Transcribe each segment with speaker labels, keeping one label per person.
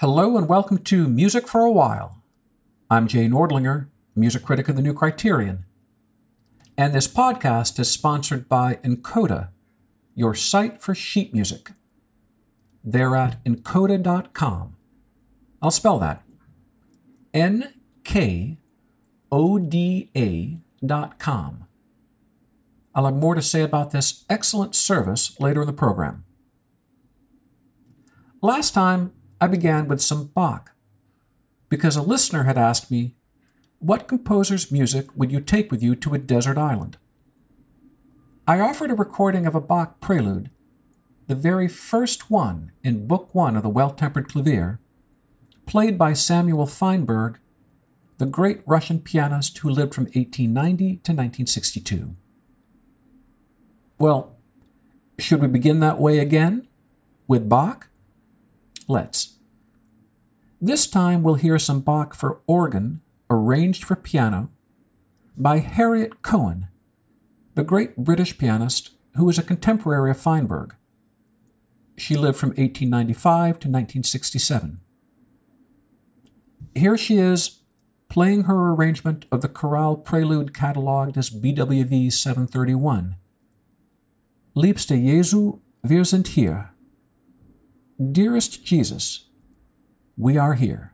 Speaker 1: Hello and welcome to Music for a While. I'm Jay Nordlinger, music critic of the New Criterion. And this podcast is sponsored by nkoda, your site for sheet music. They're at nkoda.com. I'll spell that N K O D A dot com. I'll have more to say about this excellent service later in the program. Last time, I began with some Bach, because a listener had asked me, What composer's music would you take with you to a desert island? I offered a recording of a Bach prelude, the very first one in Book One of the Well Tempered Clavier, played by Samuel Feinberg, the great Russian pianist who lived from 1890 to 1962. Well, should we begin that way again? With Bach? Let's. This time we'll hear some Bach for organ, arranged for piano, by Harriet Cohen, the great British pianist who was a contemporary of Feinberg. She lived from 1895 to 1967. Here she is playing her arrangement of the chorale prelude catalogued as BWV 731. Liebster Jesu, wir sind hier. Dearest Jesus, we are here.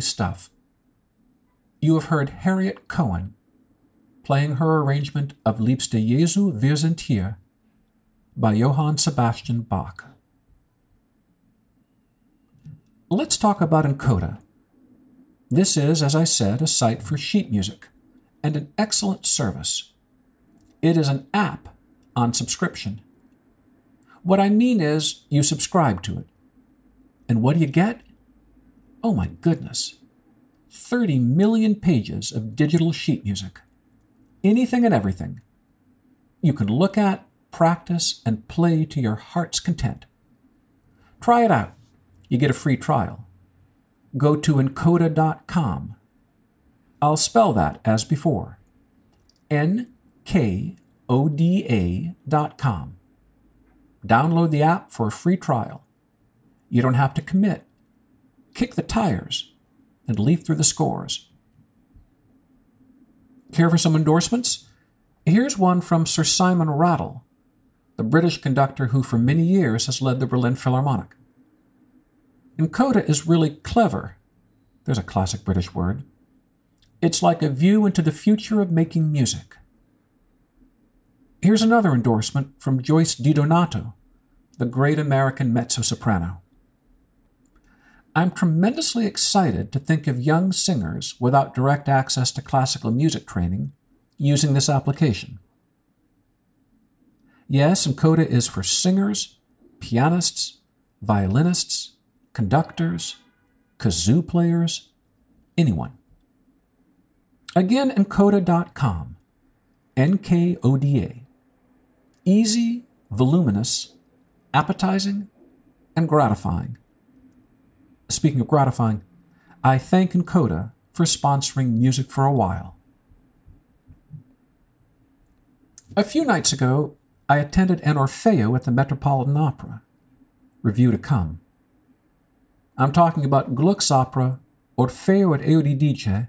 Speaker 1: Stuff. You have heard Harriet Cohen playing her arrangement of Liebster Jesu, wir sind hier by Johann Sebastian Bach. Let's talk about nkoda. This is, as I said, a site for sheet music and an excellent service. It is an app on subscription. What I mean is, you subscribe to it. And what do you get? Oh my goodness. 30 million pages of digital sheet music. Anything and everything. You can look at, practice, and play to your heart's content. Try it out. You get a free trial. Go to nkoda.com. I'll spell that as before N K nkoda.com. Download the app for a free trial. You don't have to commit. Kick the tires and leaf through the scores. Care for some endorsements? Here's one from Sir Simon Rattle, the British conductor who for many years has led the Berlin Philharmonic. nkoda is really clever. There's a classic British word. It's like a view into the future of making music. Here's another endorsement from Joyce DiDonato, the great American mezzo soprano. I'm tremendously excited to think of young singers without direct access to classical music training using this application. Yes, nkoda is for singers, pianists, violinists, conductors, kazoo players, anyone. Again, nkoda.com, N K O D A. Easy, voluminous, appetizing, and gratifying. Speaking of gratifying, I thank nkoda for sponsoring Music for a While. A few nights ago, I attended an Orfeo at the Metropolitan Opera. Review to come. I'm talking about Gluck's opera Orfeo ed Euridice,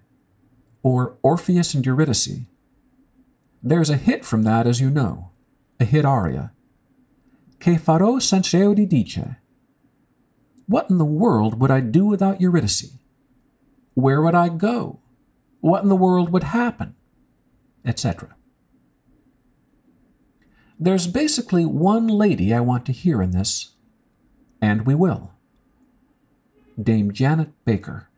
Speaker 1: or Orpheus and Eurydice. There's a hit from that, as you know, a hit aria. Che farò senza Euridice? What in the world would I do without Eurydice? Where would I go? What in the world would happen? Etc. There's basically one lady I want to hear in this, and we will. Dame Janet Baker.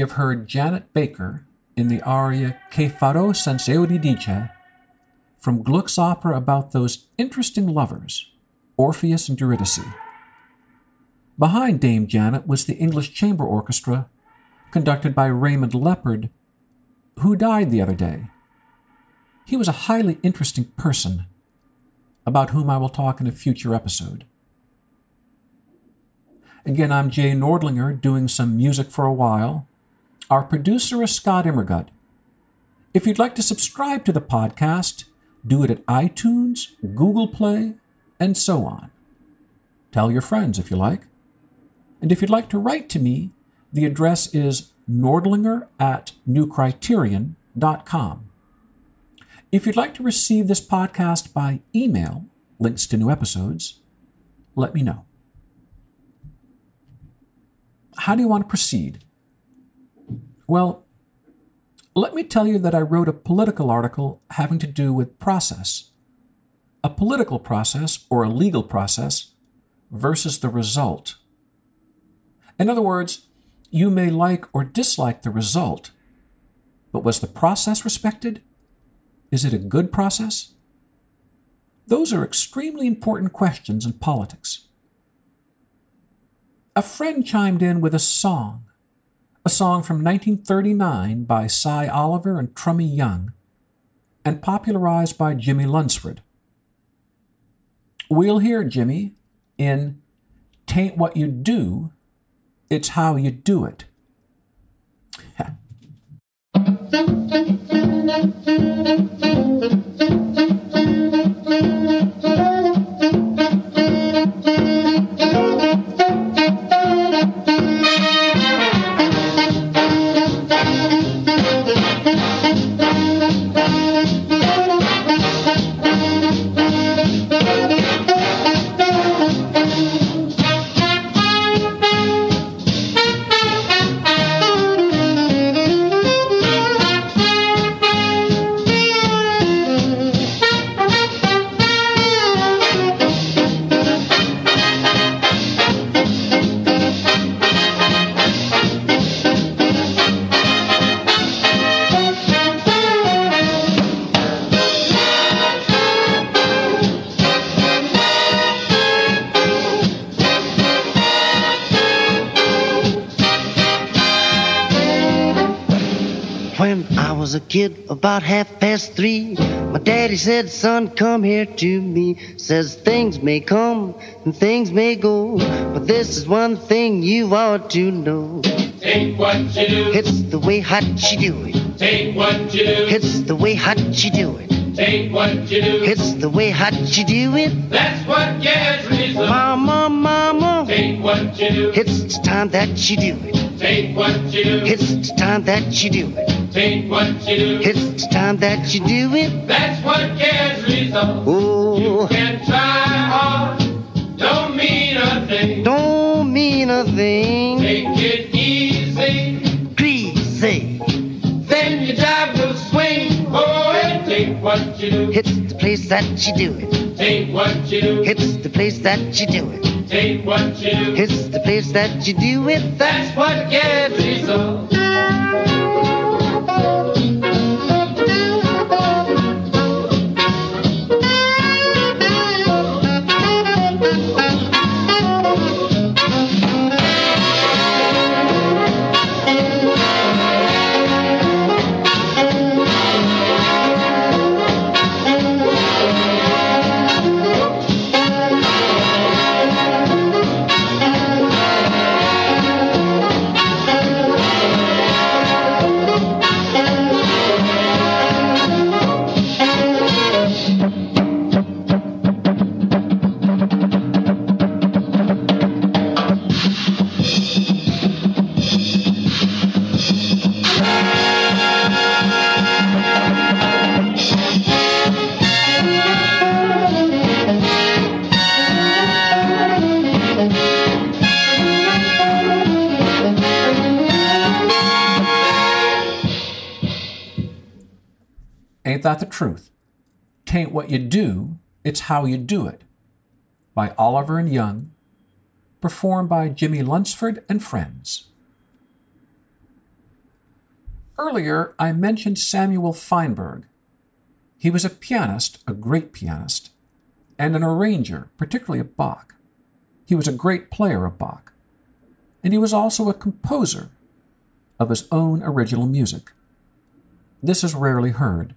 Speaker 1: We have heard Janet Baker in the aria Che farò senza Euridice from Gluck's opera about those interesting lovers, Orpheus and Eurydice. Behind Dame Janet was the English Chamber Orchestra, conducted by Raymond Leppard, who died the other day. He was a highly interesting person, about whom I will talk in a future episode. Again, I'm Jay Nordlinger doing some music for a while. Our producer is Scott Immergut. If you'd like to subscribe to the podcast, do it at iTunes, Google Play, and so on. Tell your friends if you like. And if you'd like to write to me, the address is nordlinger at newcriterion.com. If you'd like to receive this podcast by email, links to new episodes, let me know. How do you want to proceed? Well, let me tell you that I wrote a political article having to do with process. A political process or a legal process versus the result. In other words, you may like or dislike the result, but was the process respected? Is it a good process? Those are extremely important questions in politics. A friend chimed in with a song, song from 1939 by Sy Oliver and Trummy Young, and popularized by Jimmie Lunceford. We'll hear Jimmie in Tain't What You Do, It's How You Do It.
Speaker 2: said, Son, come here to me. Says things may come and things may go, but this is one thing you ought to know.
Speaker 3: Take what you do.
Speaker 2: It's the way hot you do it.
Speaker 3: Take what you do.
Speaker 2: It's the way hot you do it.
Speaker 3: Take what you do.
Speaker 2: It's the way hot you do it.
Speaker 3: That's what gets reason.
Speaker 2: Mama, mama.
Speaker 3: Take what you do.
Speaker 2: It's the time that you do it.
Speaker 3: Take what you do.
Speaker 2: It's the time that you do it.
Speaker 3: Take what you do.
Speaker 2: It's the time that you do it.
Speaker 3: That's what gets reason.
Speaker 2: Oh,
Speaker 3: You can try hard. Don't mean a thing.
Speaker 2: don't mean a thing.
Speaker 3: Take it easy.
Speaker 2: Greasy.
Speaker 3: Then your job will swing. Oh, and take what you do.
Speaker 2: It's the place that you do it.
Speaker 3: Take what you do.
Speaker 2: It's the place that you do it.
Speaker 3: Take what you do.
Speaker 2: It's the place that you do it.
Speaker 3: That's what gets reason.
Speaker 1: Truth? Tain't what you do, it's how you do it. By Oliver and Young, performed by Jimmie Lunceford and friends. Earlier, I mentioned Samuel Feinberg. He was a pianist, a great pianist, and an arranger, particularly of Bach. He was a great player of Bach. And he was also a composer of his own original music. This is rarely heard.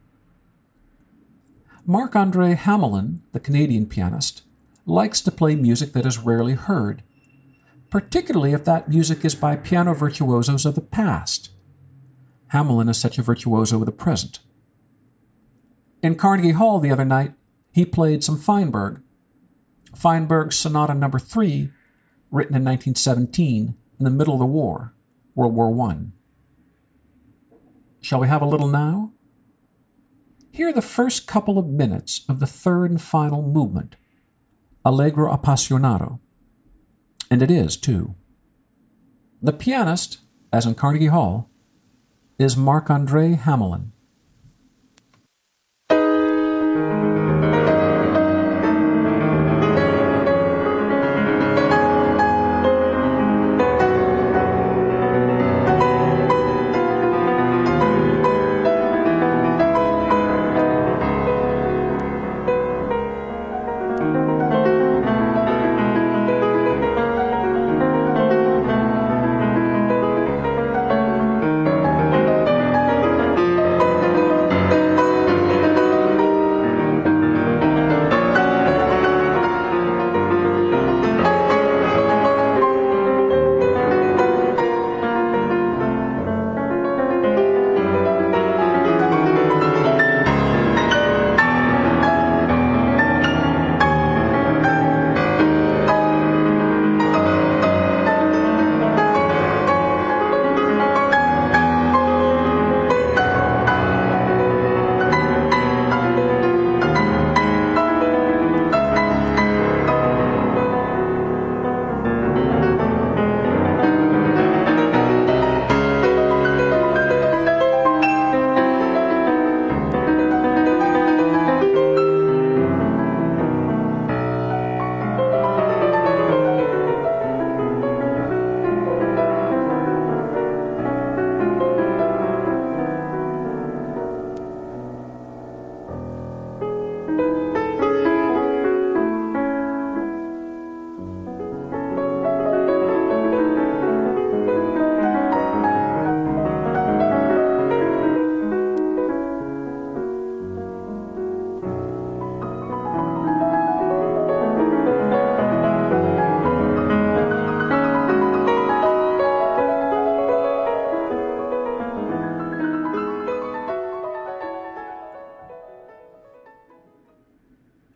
Speaker 1: Marc Andre Hamelin, the Canadian pianist, likes to play music that is rarely heard, particularly if that music is by piano virtuosos of the past. Hamelin is such a virtuoso of the present. In Carnegie Hall the other night, he played some Feinberg. Feinberg's Sonata Number no. 3, written in 1917, in the middle of the war, World War I. Shall we have a little now? Hear the first couple of minutes of the third and final movement, Allegro Appassionato. And it is, too. The pianist, as in Carnegie Hall, is Marc Andre Hamelin.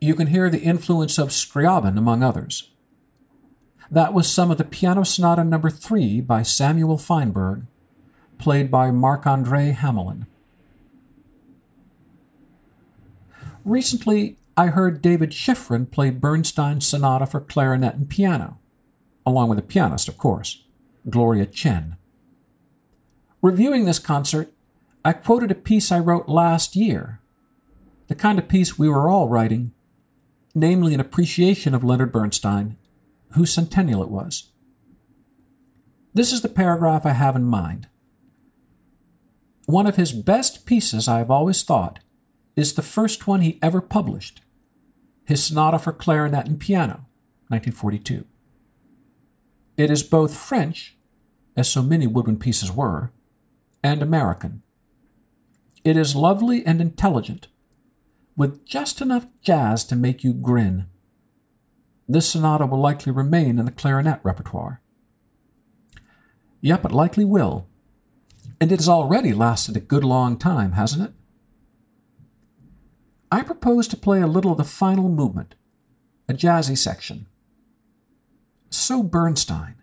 Speaker 1: You can hear the influence of Scriabin, among others. That was some of the Piano Sonata Number no. 3 by Samuel Feinberg, played by Marc Andre Hamelin. Recently, I heard David Shifrin play Bernstein's Sonata for clarinet and piano, along with a pianist, of course, Gloria Chien. Reviewing this concert, I quoted a piece I wrote last year, the kind of piece we were all writing namely an appreciation of Leonard Bernstein, whose centennial it was. This is the paragraph I have in mind. One of his best pieces, I have always thought, is the first one he ever published, his Sonata for Clarinet and Piano, 1942. It is both French, as so many woodwind pieces were, and American. It is lovely and intelligent, with just enough jazz to make you grin. This sonata will likely remain in the clarinet repertoire. Yep, it likely will. And it has already lasted a good long time, hasn't it? I propose to play a little of the final movement, a jazzy section. So Bernstein.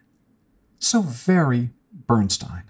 Speaker 1: So very Bernstein.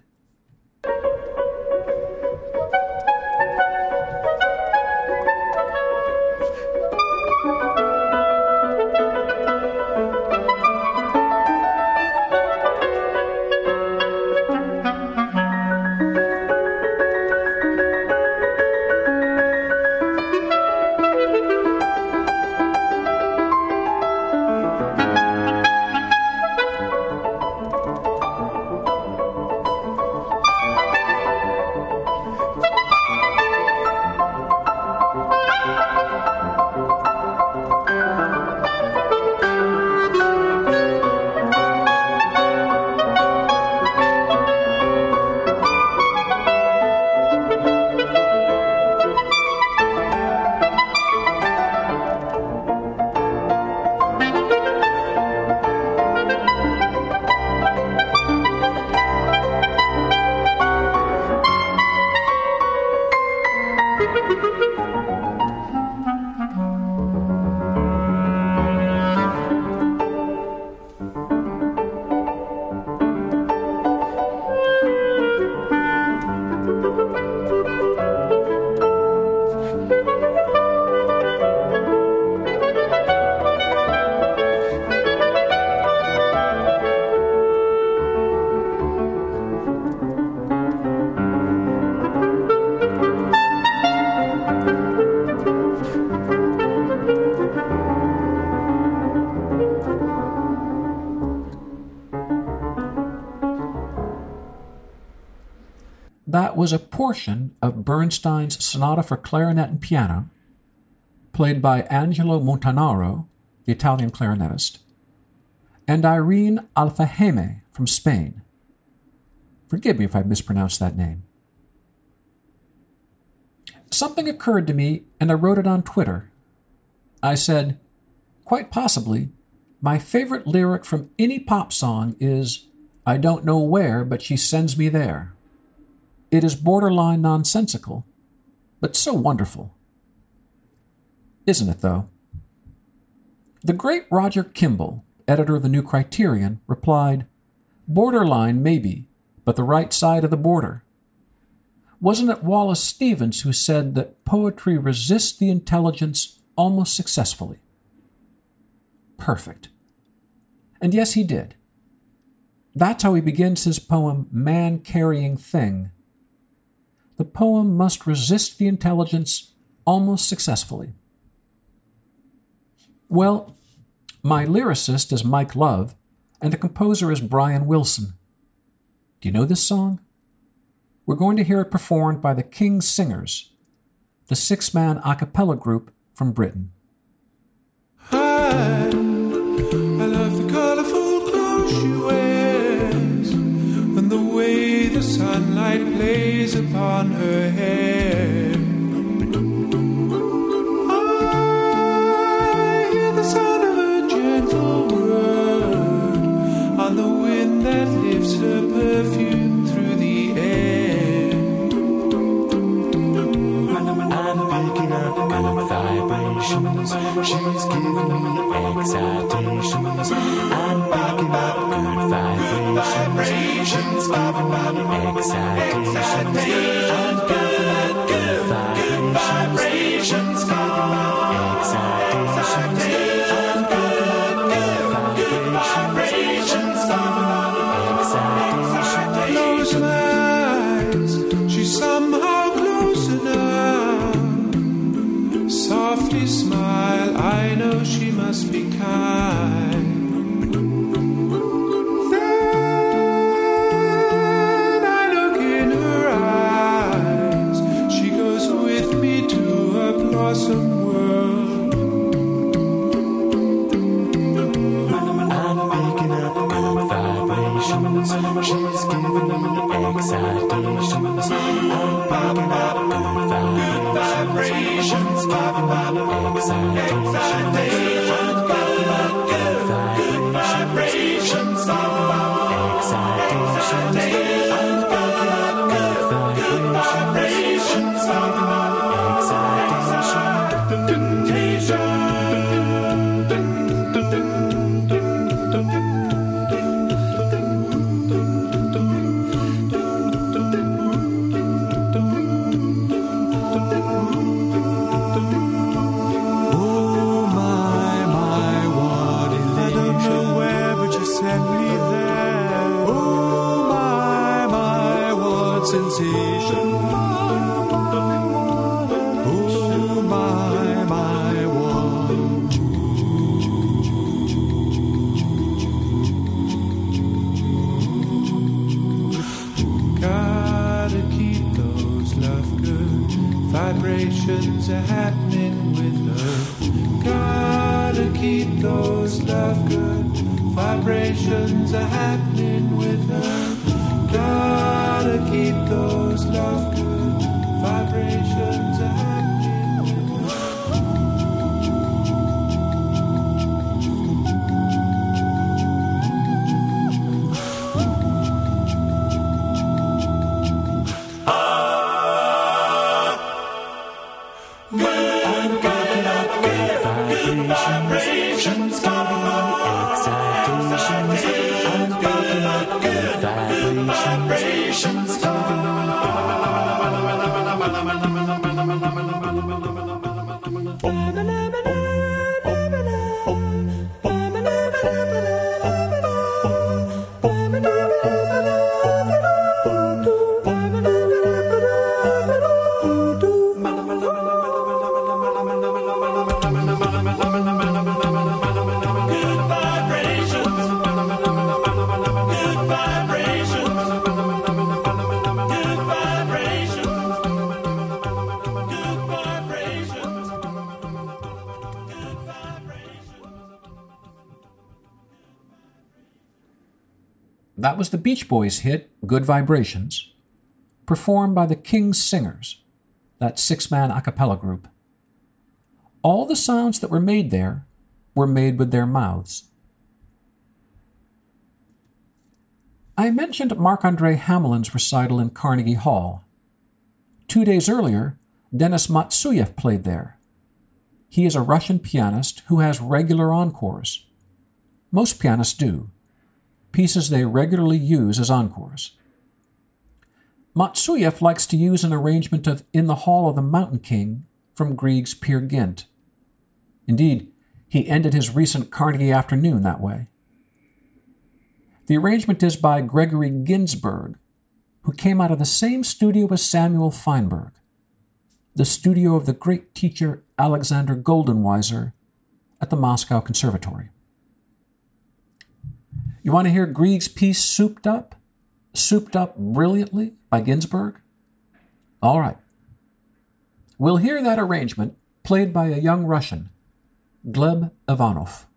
Speaker 1: That was a portion of Bernstein's Sonata for Clarinet and Piano, played by Angelo Montanaro, the Italian clarinetist, and Irene Alfageme from Spain. Forgive me if I mispronounced that name. Something occurred to me, and I wrote it on Twitter. I said, quite possibly, my favorite lyric from any pop song is, I don't know where, but she sends me there. It is borderline nonsensical, but so wonderful. Isn't it, though? The great Roger Kimball, editor of the New Criterion, replied, Borderline, maybe, but the right side of the border. Wasn't it Wallace Stevens who said that poetry resists the intelligence almost successfully? Perfect. And yes, he did. That's how he begins his poem, Man Carrying Thing. The poem must resist the intelligence almost successfully. Well, my lyricist is Mike Love, and the composer is Brian Wilson. Do you know this song? We're going to hear it performed by the King's Singers, the six man a cappella group from Britain.
Speaker 4: Hi, sunlight plays upon her hair. I hear the sound of a gentle word on the wind that lifts her perfume through the air.
Speaker 5: I'm picking up good vibrations. She's giving me excitations. Excitations.
Speaker 1: That was the Beach Boys hit, Good Vibrations, performed by the King's Singers, that six man a cappella group. All the sounds that were made there were made with their mouths. I mentioned Marc Andre Hamelin's recital in Carnegie Hall. Two days earlier, Denis Matsuyev played there. He is a Russian pianist who has regular encores. Most pianists do, pieces they regularly use as encores. Matsuyev likes to use an arrangement of In the Hall of the Mountain King from Grieg's Peer Gynt. Indeed, he ended his recent Carnegie afternoon that way. The arrangement is by Gregory Ginzburg, who came out of the same studio as Samuel Feinberg, the studio of the great teacher Alexander Goldenweiser at the Moscow Conservatory. You want to hear Grieg's piece souped up? Souped up brilliantly by Ginzburg? All right. We'll hear that arrangement played by a young Russian, Gleb Ivanov.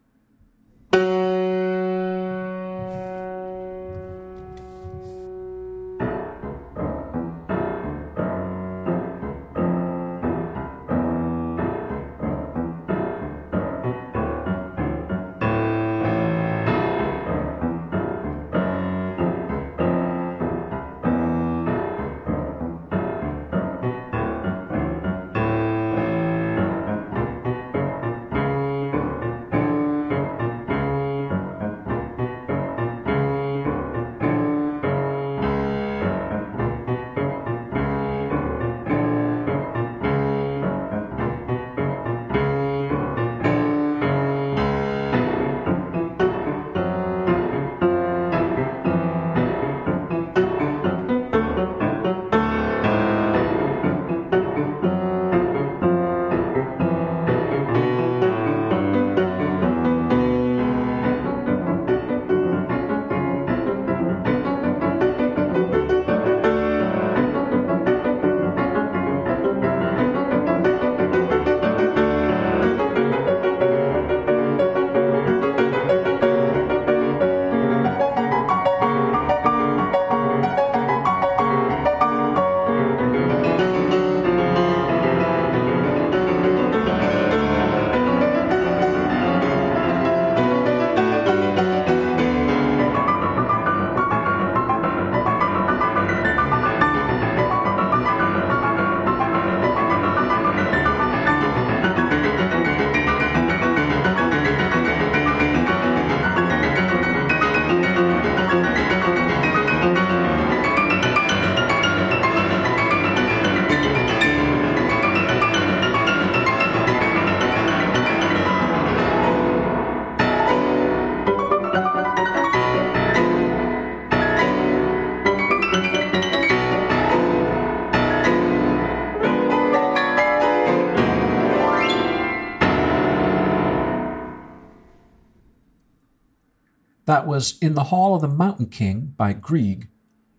Speaker 1: Was In the Hall of the Mountain King by Grieg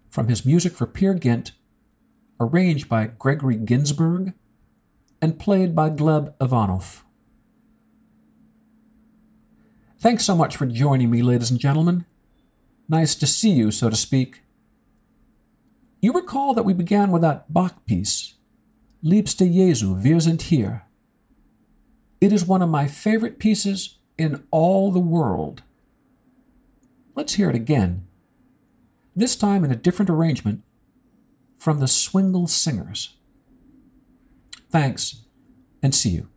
Speaker 1: from his Music for Peer Gynt, arranged by Gregory Ginzburg and played by Gleb Ivanov. Thanks so much for joining me, ladies and gentlemen. Nice to see you, so to speak. You recall that we began with that Bach piece, Liebster Jesu, wir sind hier. It is one of my favorite pieces in all the world. Let's hear it again, this time in a different arrangement from the Swingle Singers. Thanks, and see you.